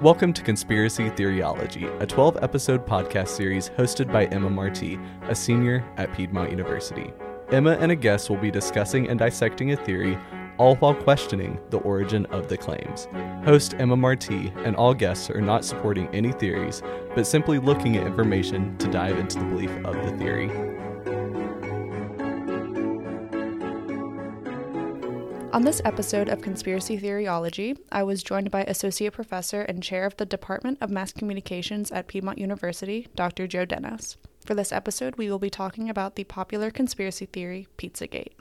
Welcome to Conspiracy Theoryology, a 12 episode podcast series hosted by Emma Marti, a senior at Piedmont University. Emma and a guest will be discussing and dissecting a theory, all while questioning the origin of the claims. Host Emma Marti and all guests are not supporting any theories, but simply looking at information to dive into the belief of the theory. On this episode of Conspiracy Theoryology, I was joined by Associate Professor and Chair of the Department of Mass Communications at Piedmont University, Dr. Joe Dennis. For this episode, we will be talking about the popular conspiracy theory, Pizzagate.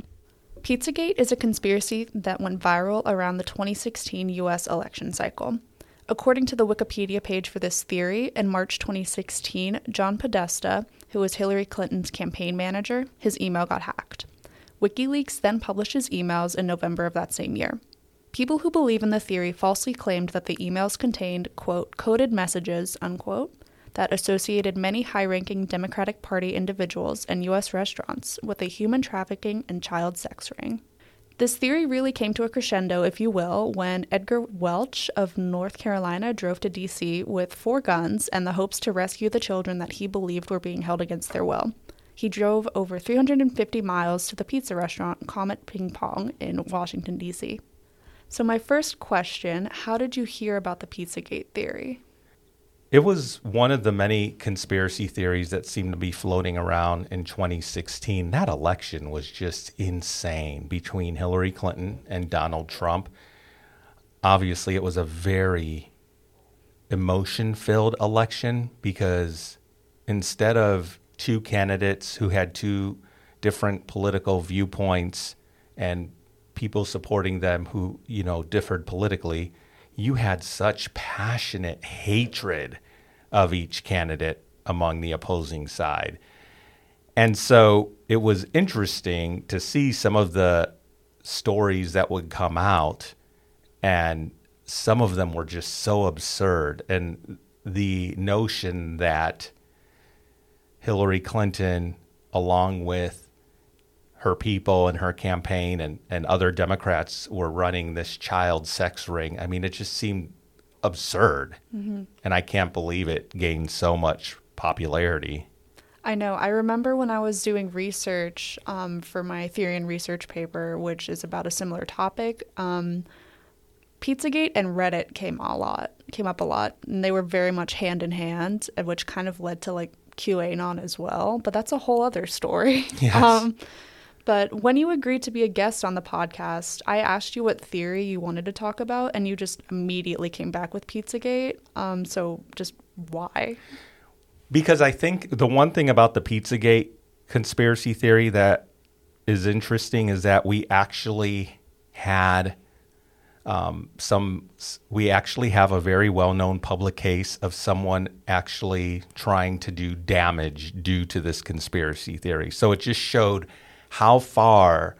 Pizzagate is a conspiracy that went viral around the 2016 US election cycle. According to the Wikipedia page for this theory, in March 2016, John Podesta, who was Hillary Clinton's campaign manager, his email got hacked. WikiLeaks then published his emails in November of that same year. People who believe in the theory falsely claimed that the emails contained, quote, coded messages, unquote, that associated many high ranking Democratic Party individuals and U.S. restaurants with a human trafficking and child sex ring. This theory really came to a crescendo, if you will, when Edgar Welch of North Carolina drove to D.C. with four guns and the hopes to rescue the children that he believed were being held against their will. He drove over 350 miles to the pizza restaurant Comet Ping Pong in Washington, D.C. So, my first question how did you hear about the Pizzagate theory? It was one of the many conspiracy theories that seemed to be floating around in 2016. That election was just insane between Hillary Clinton and Donald Trump. Obviously, it was a very emotion filled election because instead of two candidates who had two different political viewpoints and people supporting them who, you know, differed politically, you had such passionate hatred of each candidate among the opposing side. And so it was interesting to see some of the stories that would come out, and some of them were just so absurd. And the notion that Hillary Clinton, along with her people and her campaign and, and other Democrats, were running this child sex ring. I mean, it just seemed absurd. Mm-hmm. And I can't believe it gained so much popularity. I know. I remember when I was doing research um, for my theory and research paper, which is about a similar topic. Um, Pizzagate and Reddit came a lot, came up a lot, and they were very much hand in hand, which kind of led to like QAnon as well, but that's a whole other story. Yes. Um, but when you agreed to be a guest on the podcast, I asked you what theory you wanted to talk about, and you just immediately came back with Pizzagate. Um, so just why? Because I think the one thing about the Pizzagate conspiracy theory that is interesting is that we actually had um, some we actually have a very well-known public case of someone actually trying to do damage due to this conspiracy theory. So it just showed how far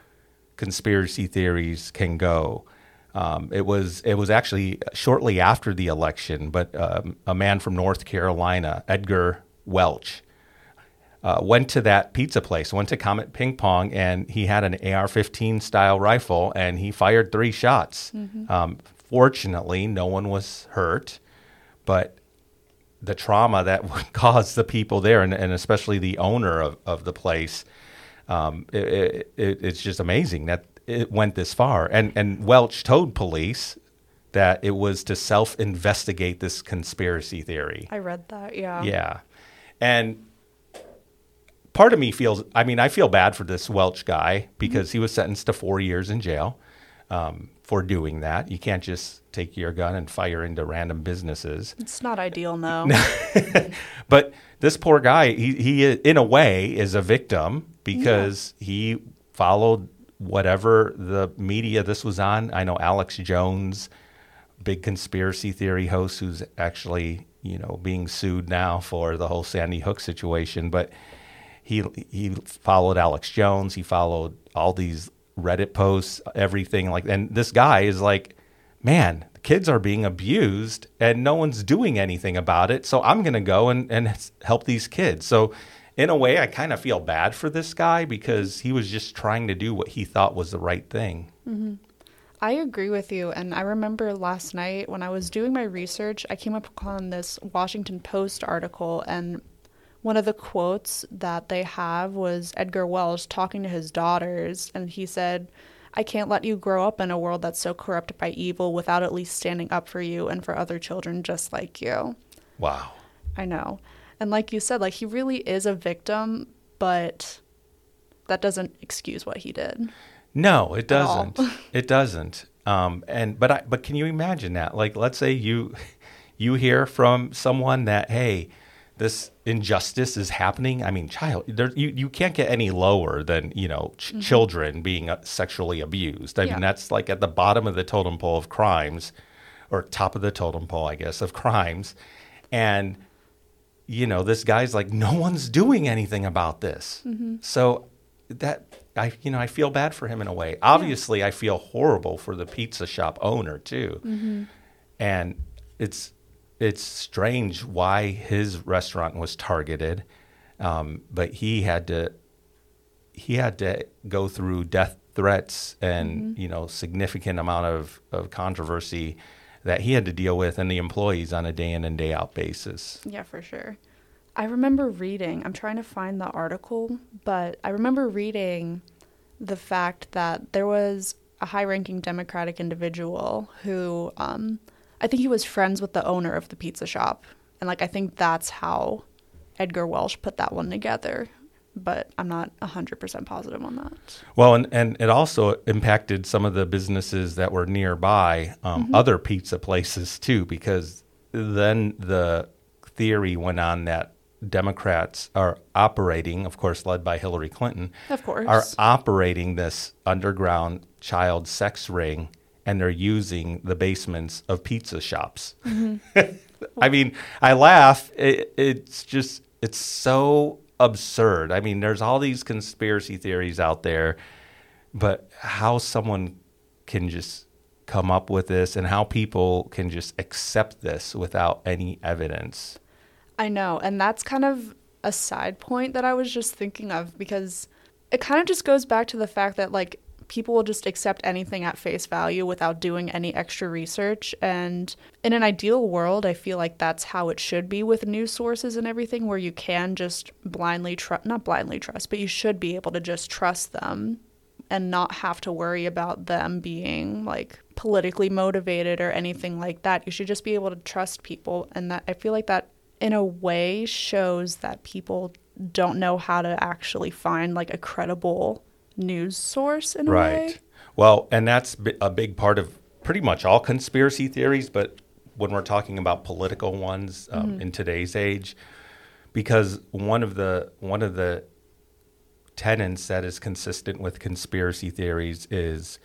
conspiracy theories can go. Um, it was it was actually shortly after the election, but um, a man from North Carolina, Edgar Welch, uh, went to that pizza place, went to Comet Ping Pong, and he had an AR-15 style rifle, and he fired three shots. Mm-hmm. Um, fortunately, no one was hurt, but the trauma that would cause the people there, and, and especially the owner of, of the place, um, it, it, it's just amazing that it went this far. And and Welch told police that it was to self-investigate this conspiracy theory. I read that. Yeah. Yeah, and part of me feels, I mean, I feel bad for this Welch guy because mm-hmm. he was sentenced to four years in jail um, for doing that. You can't just take your gun and fire into random businesses. It's not ideal, no. but this poor guy, he, he, in a way, is a victim because yeah. he followed whatever the media this was on. I know Alex Jones, big conspiracy theory host, who's actually you know being sued now for the whole Sandy Hook situation, but he he followed Alex Jones. He followed all these Reddit posts, everything like. And this guy is like, man, the kids are being abused, and no one's doing anything about it. So I'm gonna go and and help these kids. So in a way, I kind of feel bad for this guy because he was just trying to do what he thought was the right thing. Mm-hmm. I agree with you. And I remember last night when I was doing my research, I came upon this Washington Post article, and one of the quotes that they have was Edgar Welch talking to his daughters, and he said, I can't let you grow up in a world that's so corrupted by evil without at least standing up for you and for other children just like you. Wow. I know. And like you said, like he really is a victim, but that doesn't excuse what he did. No, it doesn't. it doesn't. Um, and but I but can you imagine that? Like, let's say you you hear from someone that hey, this injustice is happening. I mean, child, there, you you can't get any lower than you know ch- mm-hmm. children being uh, sexually abused. I Yeah. mean, that's like at the bottom of the totem pole of crimes, or top of the totem pole, I guess, of crimes, and you know, this guy's like, no one's doing anything about this. Mm-hmm. So that I, you know, I feel bad for him in a way. Obviously, I feel horrible for the pizza shop owner too, mm-hmm. and it's it's strange why his restaurant was targeted, um, but he had to he had to go through death threats and you know significant amount of, of controversy that he had to deal with and the employees on a day in and day out basis. Yeah, for sure. I remember reading, I'm trying to find the article, but I remember reading the fact that there was a high ranking Democratic individual who, um, I think he was friends with the owner of the pizza shop. And, like, I think that's how Edgar Welch put that one together. But I'm not 100% positive on that. Well, and, and it also impacted some of the businesses that were nearby, um, other pizza places too, because then the theory went on that Democrats are operating, of course, led by Hillary Clinton, Of course. are operating this underground child sex ring and they're using the basements of pizza shops. Mm-hmm. I mean, I laugh. It, it's just, it's so absurd. I mean, there's all these conspiracy theories out there, but how someone can just come up with this and how people can just accept this without any evidence. I know. And that's kind of a side point that I was just thinking of because it kind of just goes back to the fact that, like, people will just accept anything at face value without doing any extra research. And in an ideal world, I feel like that's how it should be with news sources and everything, where you can just blindly trust, not blindly trust, but you should be able to just trust them and not have to worry about them being like politically motivated or anything like that. You should just be able to trust people. And that I feel like that in a way shows that people don't know how to actually find like a credible news source in a way. Right. Well, and that's a big part of pretty much all conspiracy theories, but when we're talking about political ones um, in today's age, because one of the one of the tenets that is consistent with conspiracy theories is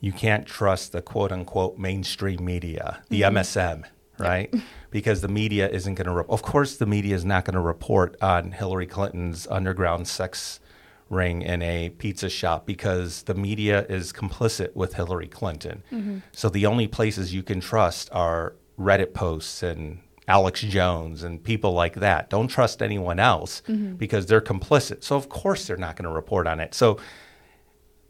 you can't trust the quote unquote mainstream media, the MSM, right? because the media isn't going to. Re- of course, the media is not going to report on Hillary Clinton's underground sex ring in a pizza shop because the media is complicit with Hillary Clinton. Mm-hmm. So the only places you can trust are Reddit posts and Alex Jones and people like that. Don't trust anyone else mm-hmm. because they're complicit. So of course they're not going to report on it. So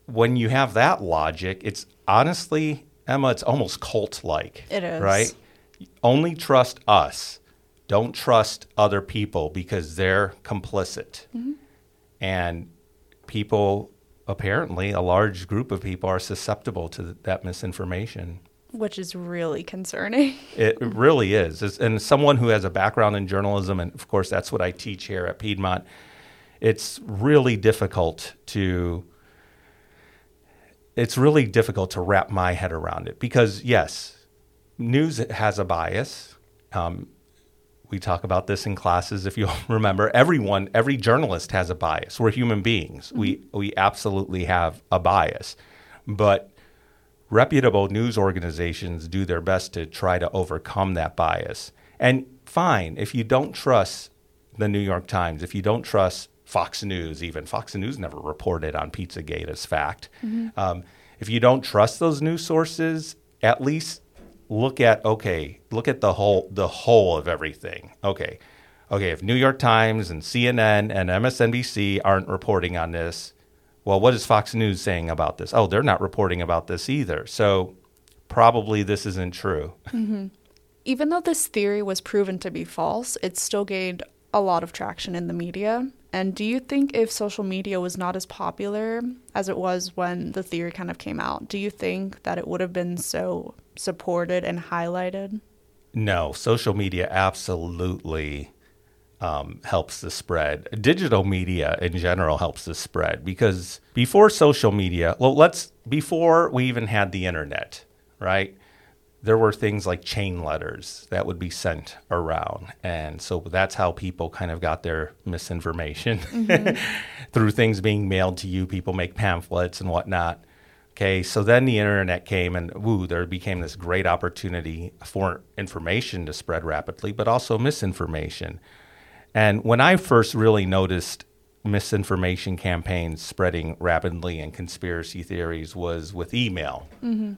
when you have that logic, it's honestly Emma, it's almost cult like. It is. Right? Only trust us. Don't trust other people because they're complicit. Mm-hmm. And people apparently a large group of people are susceptible to that misinformation. Which is really concerning. It really is. It's, and someone who has a background in journalism, and of course, that's what I teach here at Piedmont, it's really difficult to. It's really difficult to wrap my head around it because, yes, news has a bias. Um, we talk about this in classes if you remember everyone every journalist has a bias. We're human beings. We we absolutely have a bias. But reputable news organizations do their best to try to overcome that bias. And fine if you don't trust the new york times if you don't trust fox news even fox news never reported on pizzagate as fact. Um, if you don't trust those news sources at least look at okay look at the whole the whole of everything okay okay if new york times and cnn and msnbc aren't reporting on this well, what is Fox News saying about this? Oh, they're not reporting about this either. So probably this isn't true. Mm-hmm. Even though this theory was proven to be false, it still gained a lot of traction in the media. And do you think if social media was not as popular as it was when the theory kind of came out, do you think that it would have been so supported and highlighted? No, social media absolutely um, helps the spread. Digital media in general helps the spread because before social media, well, let's before we even had the internet, right? There were things like chain letters that would be sent around, and so that's how people kind of got their misinformation through things being mailed to you. People make pamphlets and whatnot. Okay, so then the internet came, and woo, there became this great opportunity for information to spread rapidly, but also misinformation. And when I first really noticed misinformation campaigns spreading rapidly and conspiracy theories was with email.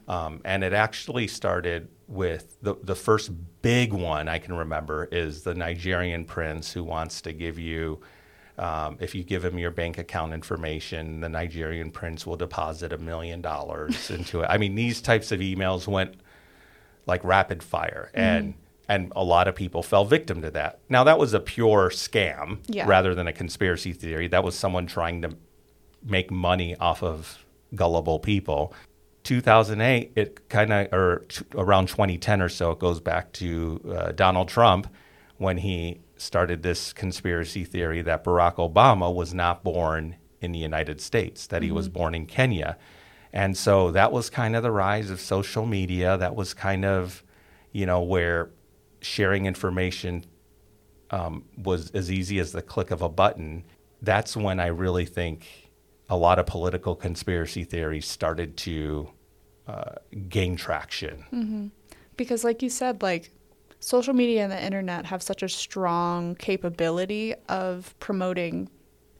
Um, and it actually started with the, the first big one I can remember is the Nigerian prince who wants to give you, um, if you give him your bank account information, the Nigerian prince will deposit a million dollars into it. I mean, these types of emails went like rapid fire and and a lot of people fell victim to that now that was a pure scam Yeah. rather than a conspiracy theory that was someone trying to make money off of gullible people 2008 it kind of or t- around 2010 or so it goes back to uh, donald trump when he started this conspiracy theory that barack obama was not born in the united states that he was born in kenya and so that was kind of the rise of social media. That was kind of, you know, where sharing information um, was as easy as the click of a button. That's when I really think a lot of political conspiracy theories started to uh, gain traction. Because, like you said, like social media and the internet have such a strong capability of promoting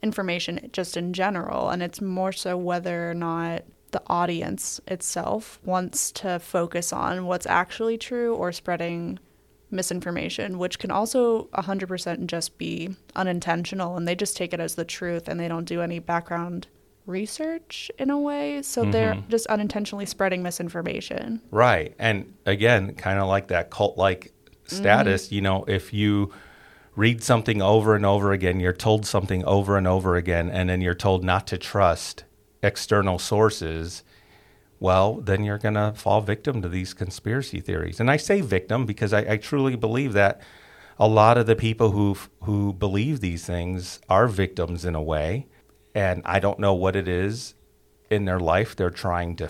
information just in general. And it's more so whether or not the audience itself wants to focus on what's actually true or spreading misinformation, which can also 100% just be unintentional and they just take it as the truth and they don't do any background research in a way. So mm-hmm. they're just unintentionally spreading misinformation. Right. And again, kind of like that cult like status, mm-hmm. you know, if you read something over and over again, you're told something over and over again, and then you're told not to trust external sources, well, then you're going to fall victim to these conspiracy theories. And I say victim because I, I truly believe that a lot of the people who who believe these things are victims in a way, and I don't know what it is in their life they're trying to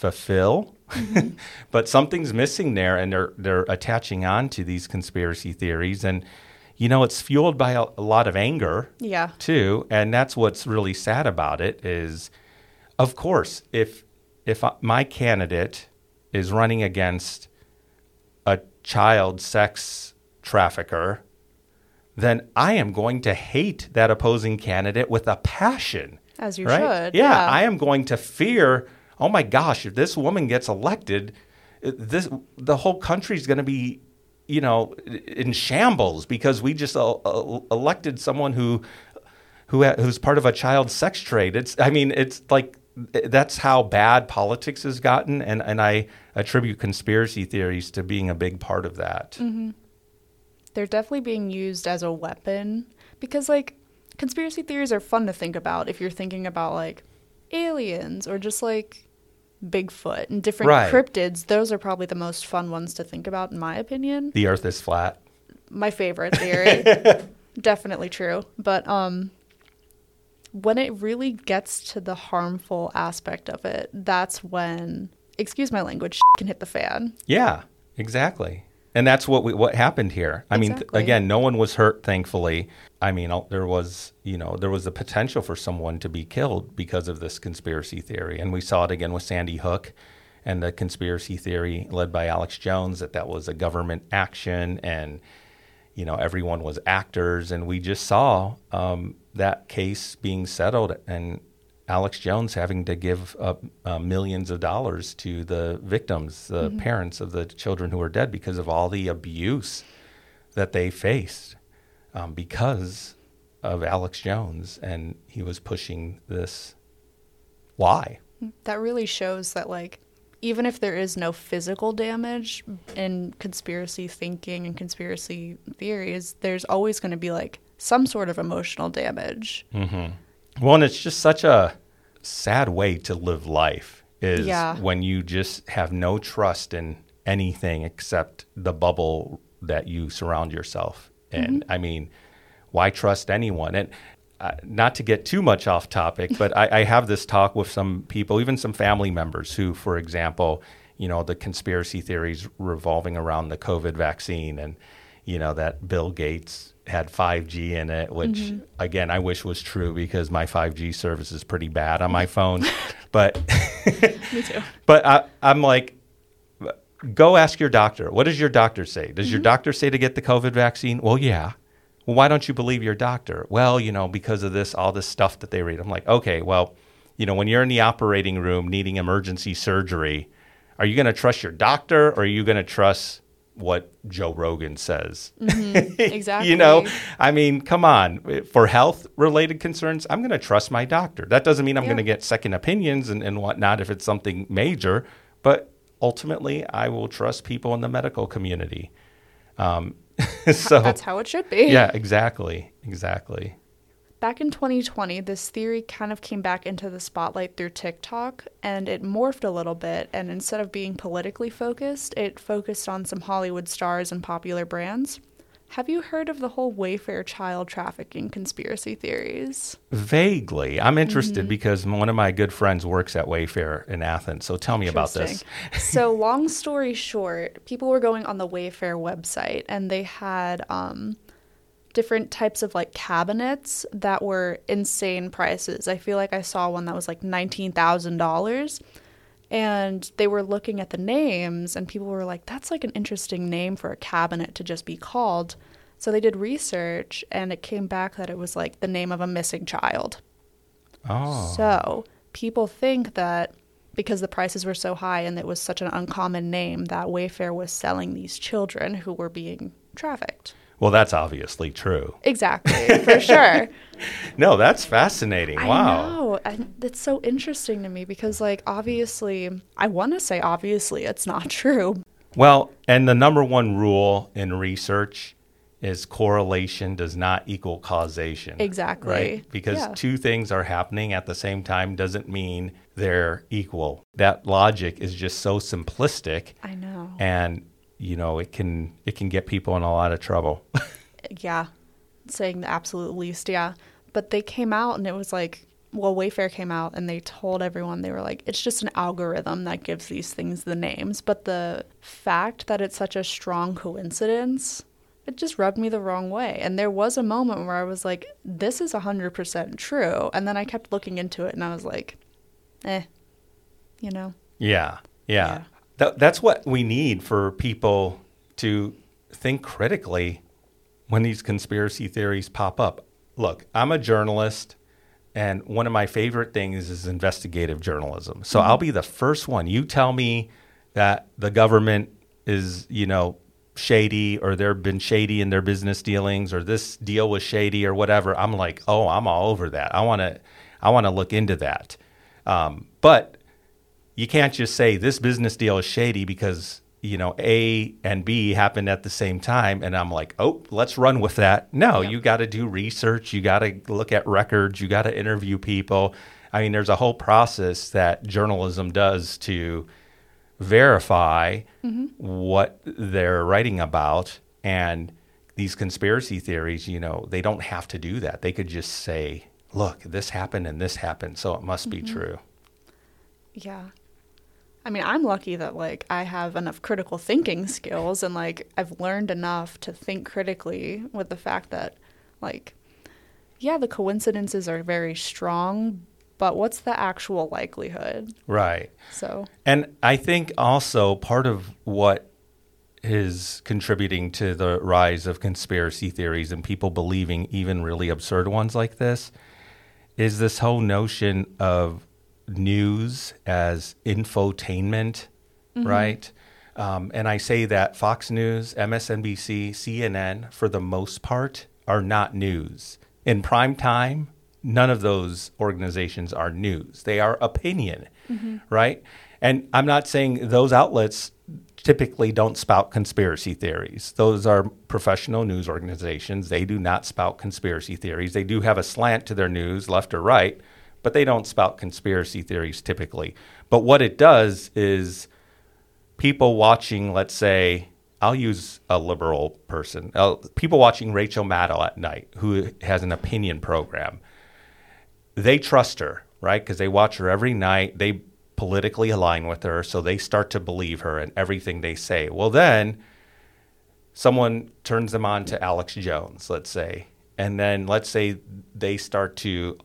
fulfill, mm-hmm. but something's missing there, and they're they're attaching on to these conspiracy theories, and you know it's fueled by a, a lot of anger Yeah. too and that's what's really sad about it is of course if if my candidate is running against a child sex trafficker then I am going to hate that opposing candidate with a passion As you right? should. Yeah, yeah. I am going to fear. Oh my gosh, if this woman gets elected, this the whole country's going to be, you know, in shambles because we just uh, uh, elected someone who, who who's part of a child sex trade. It's, I mean, it's like that's how bad politics has gotten, and and I attribute conspiracy theories to being a big part of that. Mm-hmm. they're definitely being used as a weapon because like conspiracy theories are fun to think about if you're thinking about like aliens or just like Bigfoot and different Right. cryptids. Those are probably the most fun ones to think about in my opinion. The Earth is flat. My favorite theory. Definitely true. But um when it really gets to the harmful aspect of it, that's when excuse my language can hit the fan. Yeah, exactly. And that's what we, what happened here. I mean, th- again, no one was hurt, thankfully. I mean, there was, you know, there was the potential for someone to be killed because of this conspiracy theory, and we saw it again with Sandy Hook, and the conspiracy theory led by Alex Jones that that was a government action, and you know, everyone was actors, and we just saw um, that case being settled, and Alex Jones having to give up uh, millions of dollars to the victims, the parents of the children who were dead, because of all the abuse that they faced um, because of Alex Jones, and he was pushing this lie. That really shows that, like, even if there is no physical damage in conspiracy thinking and conspiracy theories, there's always going to be like some sort of emotional damage. Well, and it's just such a sad way to live life is Yeah. when you just have no trust in anything except the bubble that you surround yourself in. I mean, why trust anyone? And uh, not to get too much off topic, but I, I have this talk with some people, even some family members who, for example, you know, the conspiracy theories revolving around the COVID vaccine and, you know, that Bill Gates had 5G in it, which mm-hmm. again, I wish was true because my 5G service is pretty bad on my mm-hmm. phone. but Me too. but I, I'm like, go ask your doctor. What does your doctor say? Does your mm-hmm. doctor say to get the COVID vaccine? Well, yeah. Well, why don't you believe your doctor? Well, you know, because of this, all this stuff that they read. I'm like, okay, well, you know, when you're in the operating room needing emergency surgery, are you going to trust your doctor or are you going to trust what Joe Rogan says? Exactly. you know, I mean, come on. For health related concerns, I'm going to trust my doctor. That doesn't mean I'm Yeah. going to get second opinions and, and whatnot if it's something major, but ultimately, I will trust people in the medical community. Um, so, That's how it should be. yeah, exactly. Exactly. Back in 2020, this theory kind of came back into the spotlight through TikTok and it morphed a little bit. And instead of being politically focused, it focused on some Hollywood stars and popular brands. Have you heard of the whole Wayfair child trafficking conspiracy theories? Vaguely. I'm interested Mm-hmm. because one of my good friends works at Wayfair in Athens. So tell me about this. So, long story short, people were going on the Wayfair website and they had um, different types of like cabinets that were insane prices. I feel like I saw one that was like $19,000. And they were looking at the names, and people were like, that's like an interesting name for a cabinet to just be called. So they did research, and it came back that it was like the name of a missing child. Oh. So people think that because the prices were so high and it was such an uncommon name, that Wayfair was selling these children who were being trafficked. Well, that's obviously true. Exactly, for sure. No, that's fascinating. I wow. know. And it's so interesting to me because, like, obviously, I want to say obviously it's not true. Well, and the number one rule in research is correlation does not equal causation. Exactly. Right? Because Yeah. two things are happening at the same time doesn't mean they're equal. That logic is just so simplistic I know. and you know, it can it can get people in a lot of trouble. yeah, saying the absolute least, yeah. But they came out and it was like, well, Wayfair came out and they told everyone they were like, it's just an algorithm that gives these things the names. But the fact that it's such a strong coincidence, it just rubbed me the wrong way. And there was a moment where I was like, this is 100% true. And then I kept looking into it and I was like, eh, you know? Yeah, yeah. Yeah. That, that's what we need for people to think critically when these conspiracy theories pop up. Look, I'm a journalist, and one of my favorite things is investigative journalism. So I'll be the first one. You tell me that the government is, you know, shady or they've been shady in their business dealings or this deal was shady or whatever. I'm like, oh, I'm all over that. I want to, I want to look into that. Um, but you can't just say this business deal is shady because you know A and B happened at the same time, and I'm like, oh, let's run with that. No, Yeah. you got to do research. You got to look at records. You got to interview people. I mean, there's a whole process that journalism does to verify mm-hmm. what they're writing about, and these conspiracy theories. You know, they don't have to do that. They could just say, look, this happened and this happened, so it must be mm-hmm. true. Yeah. I mean, I'm lucky that like I have enough critical thinking skills and like I've learned enough to think critically with the fact that like yeah, the coincidences are very strong, but what's the actual likelihood? Right. So, And I think also part of what is contributing to the rise of conspiracy theories and people believing even really absurd ones like this is this whole notion of news as infotainment, right? Um, and I say that Fox News, MSNBC, CNN, for the most part, are not news. In prime time, none of those organizations are news. They are opinion, right? And I'm not saying those outlets typically don't spout conspiracy theories. Those are professional news organizations. They do not spout conspiracy theories. They do have a slant to their news, left or right, but they don't spout conspiracy theories typically. But what it does is people watching, let's say, I'll use a liberal person, uh, people watching Rachel Maddow at night, who has an opinion program. They trust her, right? Because they watch her every night. They politically align with her, so they start to believe her and everything they say. Well, then someone turns them on to Alex Jones, let's say, and then let's say they start to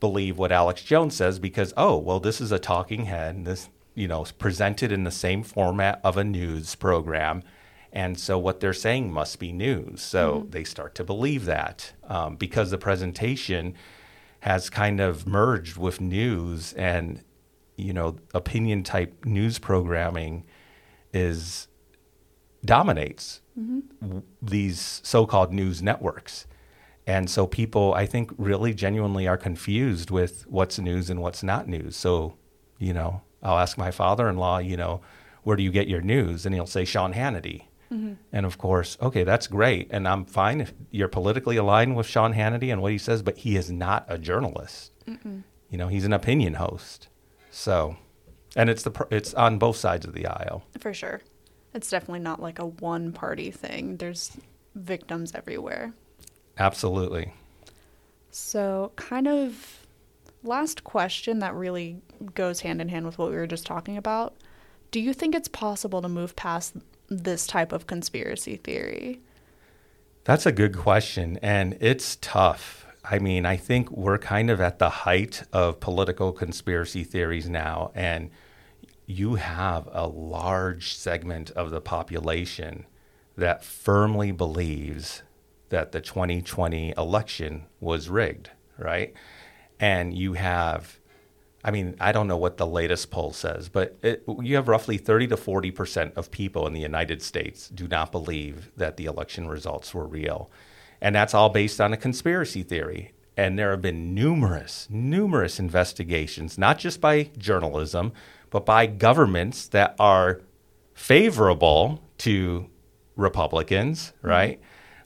believe what Alex Jones says because oh, well, this is a talking head, and this you know is presented in the same format of a news program. And so what they're saying must be news. So they start to believe that um, because the presentation has kind of merged with news and you know opinion type news programming is dominates w- these so-called news networks and so people i think really genuinely are confused with what's news and what's not news. So you know i'll ask my father-in-law you know where do you get your news? And he'll say sean hannity. Mm-hmm. And of course okay that's great and i'm fine if you're politically aligned with sean hannity and what he says but he is not a journalist. You know he's an opinion host. So and it's the it's on both sides of the aisle. For sure. It's definitely not like a one party thing. There's victims everywhere. Absolutely So, kind of last question that really goes hand in hand with what we were just talking about. Do you think it's possible to move past this type of conspiracy theory? That's a good question, and it's tough. I mean, I think we're kind of at the height of political conspiracy theories now, and you have a large segment of the population that firmly believes that the 2020 election was rigged, right? And you have I mean, I don't know what the latest poll says, but it, you have roughly 30 to 40 percent of people in the United States do not believe that the election results were real. And that's all based on a conspiracy theory. And there have been numerous, numerous investigations, not just by journalism, but by governments that are favorable to Republicans, right?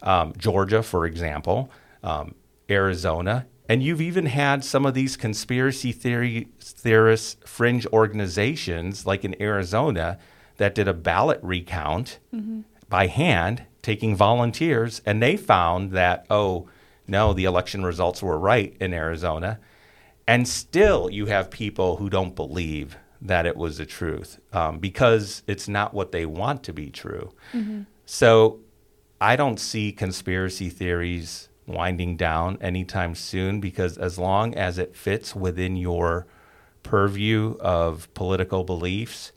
Um, Georgia, for example, um, Arizona. And you've even had some of these conspiracy theory theorists, fringe organizations, like in Arizona, that did a ballot recount by hand, taking volunteers, and they found that, oh, no, the election results were right in Arizona. And still, you have people who don't believe that it was the truth um, because it's not what they want to be true. So I don't see conspiracy theories winding down anytime soon because as long as it fits within your purview of political beliefs,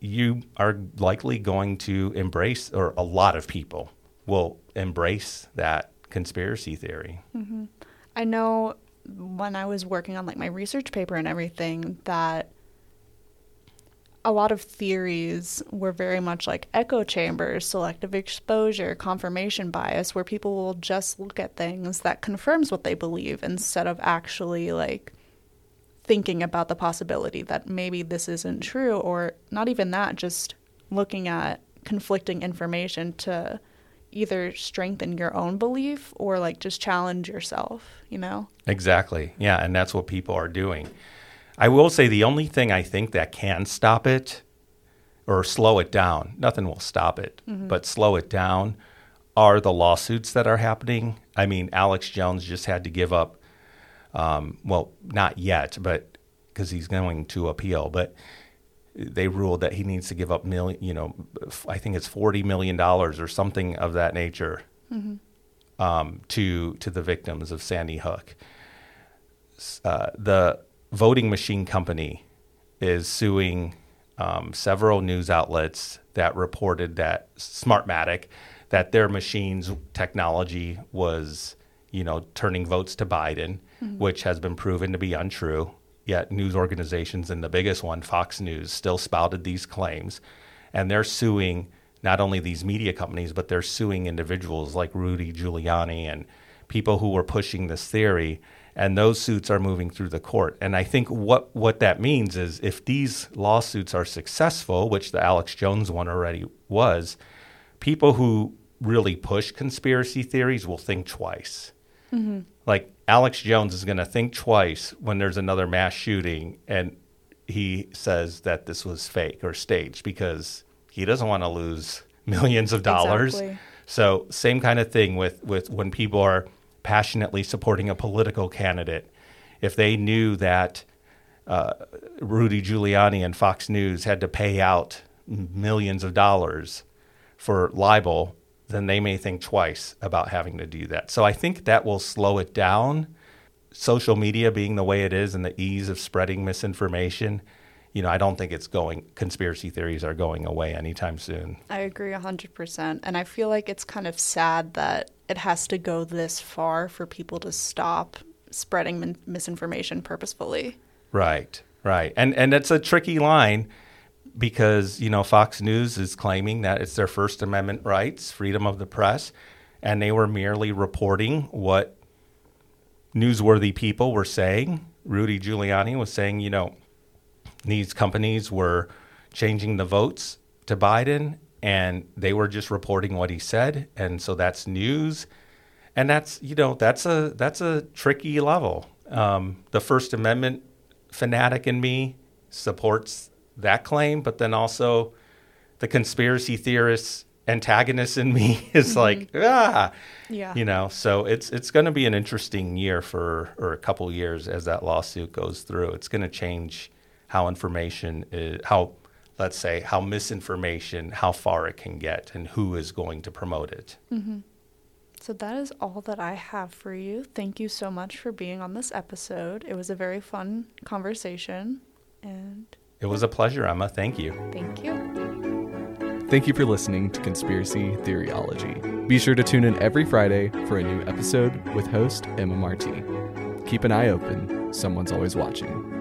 you are likely going to embrace, or a lot of people will embrace that conspiracy theory. Mm-hmm. I know when I was working on like my research paper and everything that a lot of theories were very much like echo chambers, selective exposure, confirmation bias where people will just look at things that confirms what they believe instead of actually like thinking about the possibility that maybe this isn't true or not even that just looking at conflicting information to either strengthen your own belief or like just challenge yourself, you know? Exactly. Yeah, and that's what people are doing. I will say the only thing I think that can stop it or slow it down, nothing will stop it, but slow it down are the lawsuits that are happening. I mean, Alex Jones just had to give up, um, well, not yet, but because he's going to appeal, but they ruled that he needs to give up million, you know, I think it's forty million dollars or something of that nature um, to to the victims of Sandy Hook. Uh, the voting machine company is suing um, several news outlets that reported that Smartmatic, that their machines technology was, you know, turning votes to Biden, which has been proven to be untrue. Yet news organizations, and the biggest one, Fox News, still spouted these claims, and they're suing not only these media companies, but they're suing individuals like Rudy Giuliani and people who were pushing this theory, and those suits are moving through the court. And I think what what that means is if these lawsuits are successful, which the Alex Jones one already was, people who really push conspiracy theories will think twice. Mm-hmm. Like Alex Jones is going to think twice when there's another mass shooting and he says that this was fake or staged because he doesn't want to lose millions of dollars. Exactly. So same kind of thing with with when people are passionately supporting a political candidate. If they knew that uh, Rudy Giuliani and Fox News had to pay out millions of dollars for libel, then they may think twice about having to do that. So I think that will slow it down. Social media being the way it is and the ease of spreading misinformation, you know, I don't think it's going, conspiracy theories are going away anytime soon. I agree 100%. And I feel like it's kind of sad that it has to go this far for people to stop spreading min- misinformation purposefully. Right, right. And, and it's a tricky line because you know Fox News is claiming that it's their First Amendment rights, freedom of the press, and they were merely reporting what newsworthy people were saying. Rudy Giuliani was saying, you know, these companies were changing the votes to Biden, and they were just reporting what he said, and so that's news, and that's you know that's a that's a tricky level. Um, the First Amendment fanatic in me supports that claim, but then also the conspiracy theorists antagonist in me is mm-hmm. like ah yeah you know so it's it's going to be an interesting year for or a couple years as that lawsuit goes through it's going to change how information is how let's say how misinformation how far it can get and who is going to promote it mm-hmm. so that is all that i have for you thank you so much for being on this episode it was a very fun conversation and it was a pleasure, Emma. Thank you. Thank you. Thank you for listening to Conspiracy Theoryology. Be sure to tune in every Friday for a new episode with host Emma Marti. Keep an eye open, someone's always watching.